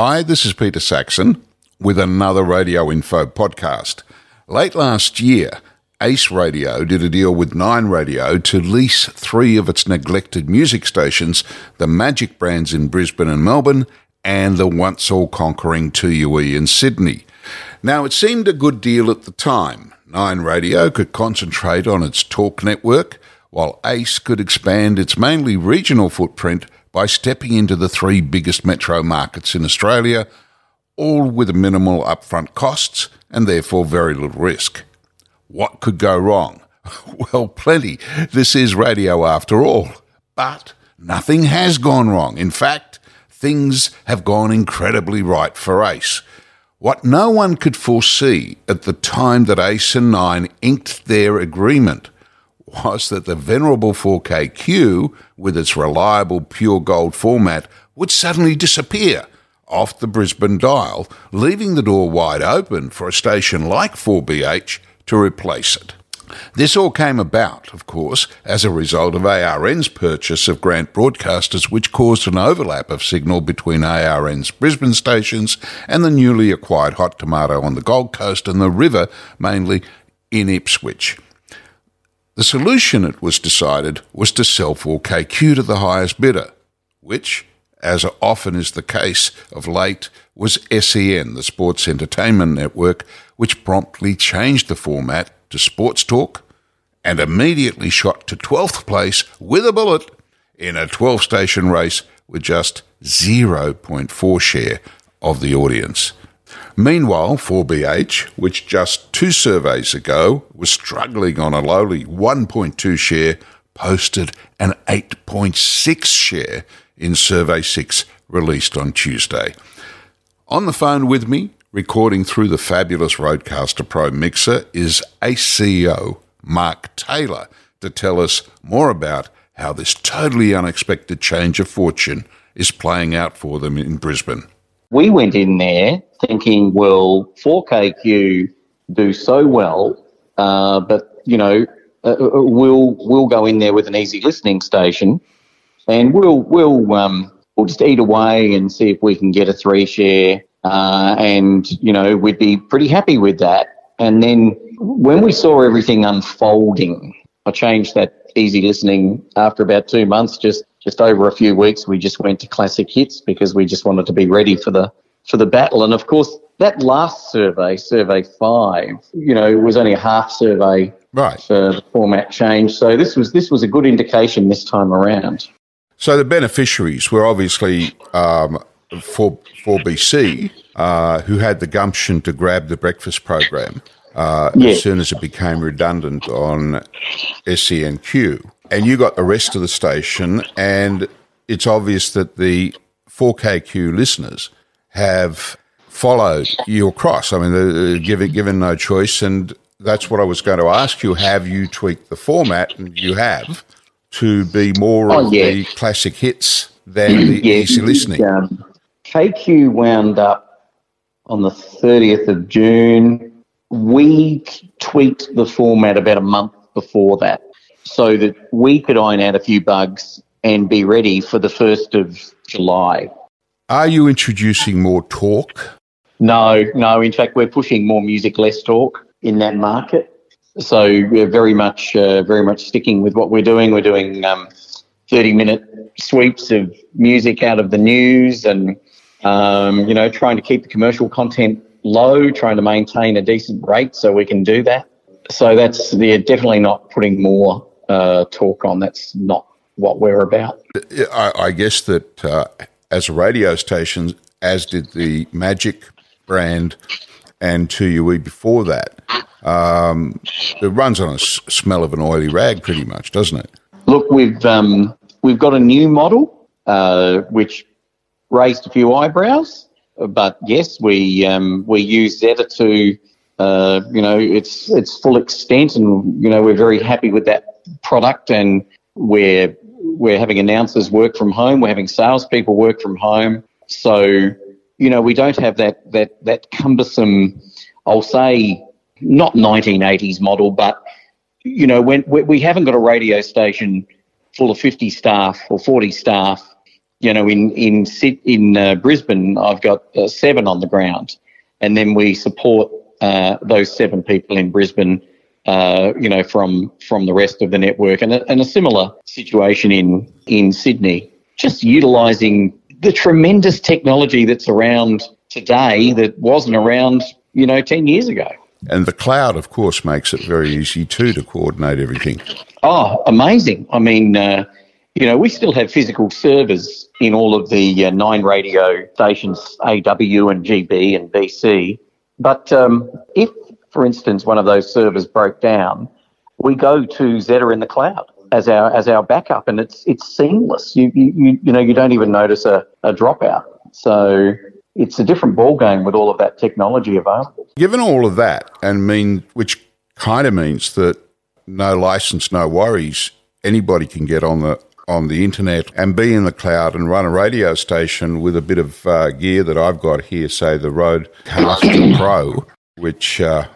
Hi, this is Peter Saxon with another Radio Info podcast. Late last year, Ace Radio did a deal with Nine Radio to lease three of its neglected music stations, the Magic brands in Brisbane and Melbourne, and the once all conquering 2UE in Sydney. Now, it seemed a good deal at the time. Nine Radio could concentrate on its talk network, while Ace could expand its mainly regional footprint by stepping into the three biggest metro markets in Australia, all with minimal upfront costs and therefore very little risk. What could go wrong? Well, plenty. This is radio after all. But nothing has gone wrong. In fact, things have gone incredibly right for Ace. What no one could foresee at the time that Ace and Nine inked their agreement was that the venerable 4KQ, with its reliable pure gold format, would suddenly disappear off the Brisbane dial, leaving the door wide open for a station like 4BH to replace it. This all came about, of course, as a result of ARN's purchase of Grant Broadcasters, which caused an overlap of signal between ARN's Brisbane stations and the newly acquired Hot Tomato on the Gold Coast and the River, mainly in Ipswich. The solution, it was decided, was to sell 4KQ to the highest bidder, which, as often is the case of late, was SEN, the Sports Entertainment Network, which promptly changed the format to Sports Talk and immediately shot to 12th place with a bullet in a 12 station race with just 0.4 share of the audience. Meanwhile, 4BH, which just two surveys ago was struggling on a lowly 1.2 share, posted an 8.6 share in Survey 6 released on Tuesday. On the phone with me, recording through the fabulous Rodecaster Pro mixer, is ACO Mark Taylor to tell us more about how this totally unexpected change of fortune is playing out for them in Brisbane. We went in there thinking, well, 4KQ do so well, uh, but you know, uh, uh, we'll we'll go in there with an easy listening station, and we'll we'll um, we'll just eat away and see if we can get a three share, uh, and you know, we'd be pretty happy with that. And then when we saw everything unfolding, I changed that easy listening after about two months. Just just over a few weeks, we just went to classic hits because we just wanted to be ready for the for the battle. And of course, that last survey, survey five, you know, was only a half survey right. for the format change. So this was this was a good indication this time around. So the beneficiaries were obviously um, for 4BC, uh, who had the gumption to grab the breakfast program uh, as soon as it became redundant on SENQ, and you got the rest of the station, and it's obvious that the 4KQ listeners have followed you across. I mean, they're given given no choice, and that's what I was going to ask you. Have you tweaked the format? And you have to be more Oh, of yeah. the classic hits than the Yeah, easy listening. Um, KQ wound up on the 30th of June. We tweaked the format about a month before that so that we could iron out a few bugs and be ready for the 1st of July. Are you introducing more talk? No, no. In fact, we're pushing more music, less talk in that market. So we're very much, uh, very much sticking with what we're doing. We're doing um, thirty-minute sweeps of music out of the news, and um, you know, trying to keep the commercial content low, trying to maintain a decent rate so we can do that. So that's they're definitely not putting more uh, talk on. That's not what we're about. I, I guess that uh, as a radio station, as did the Magic brand and 2UE before that, um, it runs on a s- smell of an oily rag pretty much, doesn't it? Look, we've um, we've got a new model uh, which raised a few eyebrows, but yes, we um, we use Zetta to uh, you know its its full extent, and you know we're very happy with that product, and we're we're having announcers work from home, we're having salespeople work from home, so you know we don't have that that that cumbersome, I'll say, not 1980s model, but you know when we haven't got a radio station full of 50 staff or 40 staff you know, in in in uh, Brisbane, I've got uh, seven on the ground, and then we support uh, those seven people in Brisbane. Uh, you know, from from the rest of the network, and a, and a similar situation in in Sydney. Just utilising the tremendous technology that's around today that wasn't around, you know, ten years ago. And the cloud, of course, makes it very easy too to coordinate everything. Oh, amazing! I mean, uh, you know, we still have physical servers in all of the uh, nine radio stations, AW and GB and BC. But um, if, for instance, one of those servers broke down, we go to Zetta in the cloud as our as our backup, and it's it's seamless. You you you know you don't even notice a, a dropout. So it's a different ball game with all of that technology available. Given all of that, and mean which kind of means that no license, no worries. Anybody can get on the on the internet and be in the cloud and run a radio station with a bit of uh, gear that I've got here, say the Rodecaster Pro, which uh,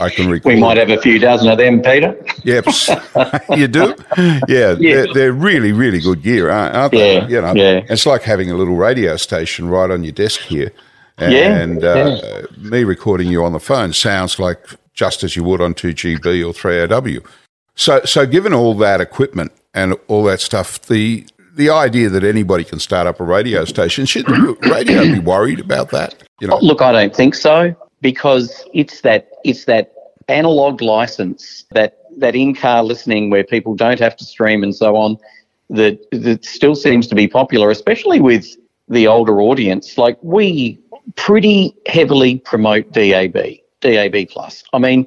I can record. We might have a few dozen of them, Peter. Yep, you do. Yeah, yeah. They're, they're, really, really good gear, aren't they? Yeah, you know, yeah. It's like having a little radio station right on your desk here. And yeah, uh, yeah. me recording you on the phone sounds like just as you would on 2GB or 3AW. So, so given all that equipment and all that stuff. The the idea that anybody can start up a radio station should radio be worried about that? You know? Look, I don't think so because it's that it's that analog license that that in car listening where people don't have to stream and so on that that still seems to be popular, especially with the older audience. Like we pretty heavily promote DAB, DAB plus. I mean,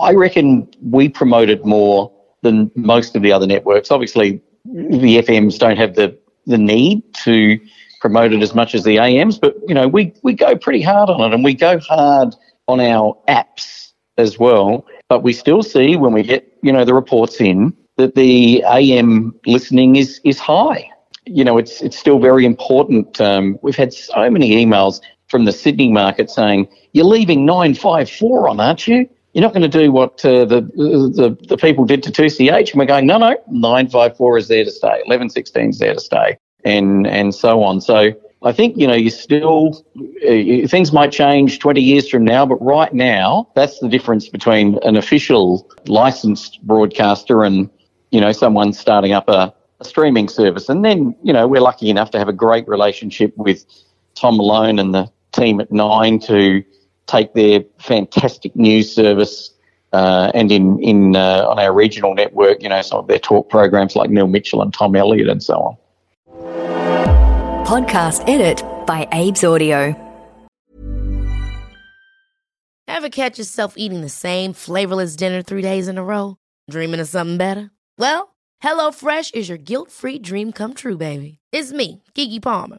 I reckon we promoted more than most of the other networks. Obviously, the FMs don't have the, the need to promote it as much as the AMs, but you know, we, we go pretty hard on it and we go hard on our apps as well. But we still see when we get, you know, the reports in that the AM listening is is high. You know, it's it's still very important. Um, we've had so many emails from the Sydney market saying, You're leaving nine five four on, aren't you? You're not going to do what uh, the, the the people did to 2CH. And we're going, no, no, 954 is there to stay, 1116 is there to stay, and and so on. So I think you know you still uh, things might change 20 years from now, but right now that's the difference between an official licensed broadcaster and you know someone starting up a, a streaming service. And then you know we're lucky enough to have a great relationship with Tom Malone and the team at Nine to take their fantastic news service uh, and in in uh, on our regional network, you know, some of their talk programs like Neil Mitchell and Tom Elliott and so on. Podcast edit by Abe's Audio. Ever catch yourself eating the same flavorless dinner three days in a row? Dreaming of something better? Well, HelloFresh is your guilt-free dream come true, baby. It's me, Keke Palmer.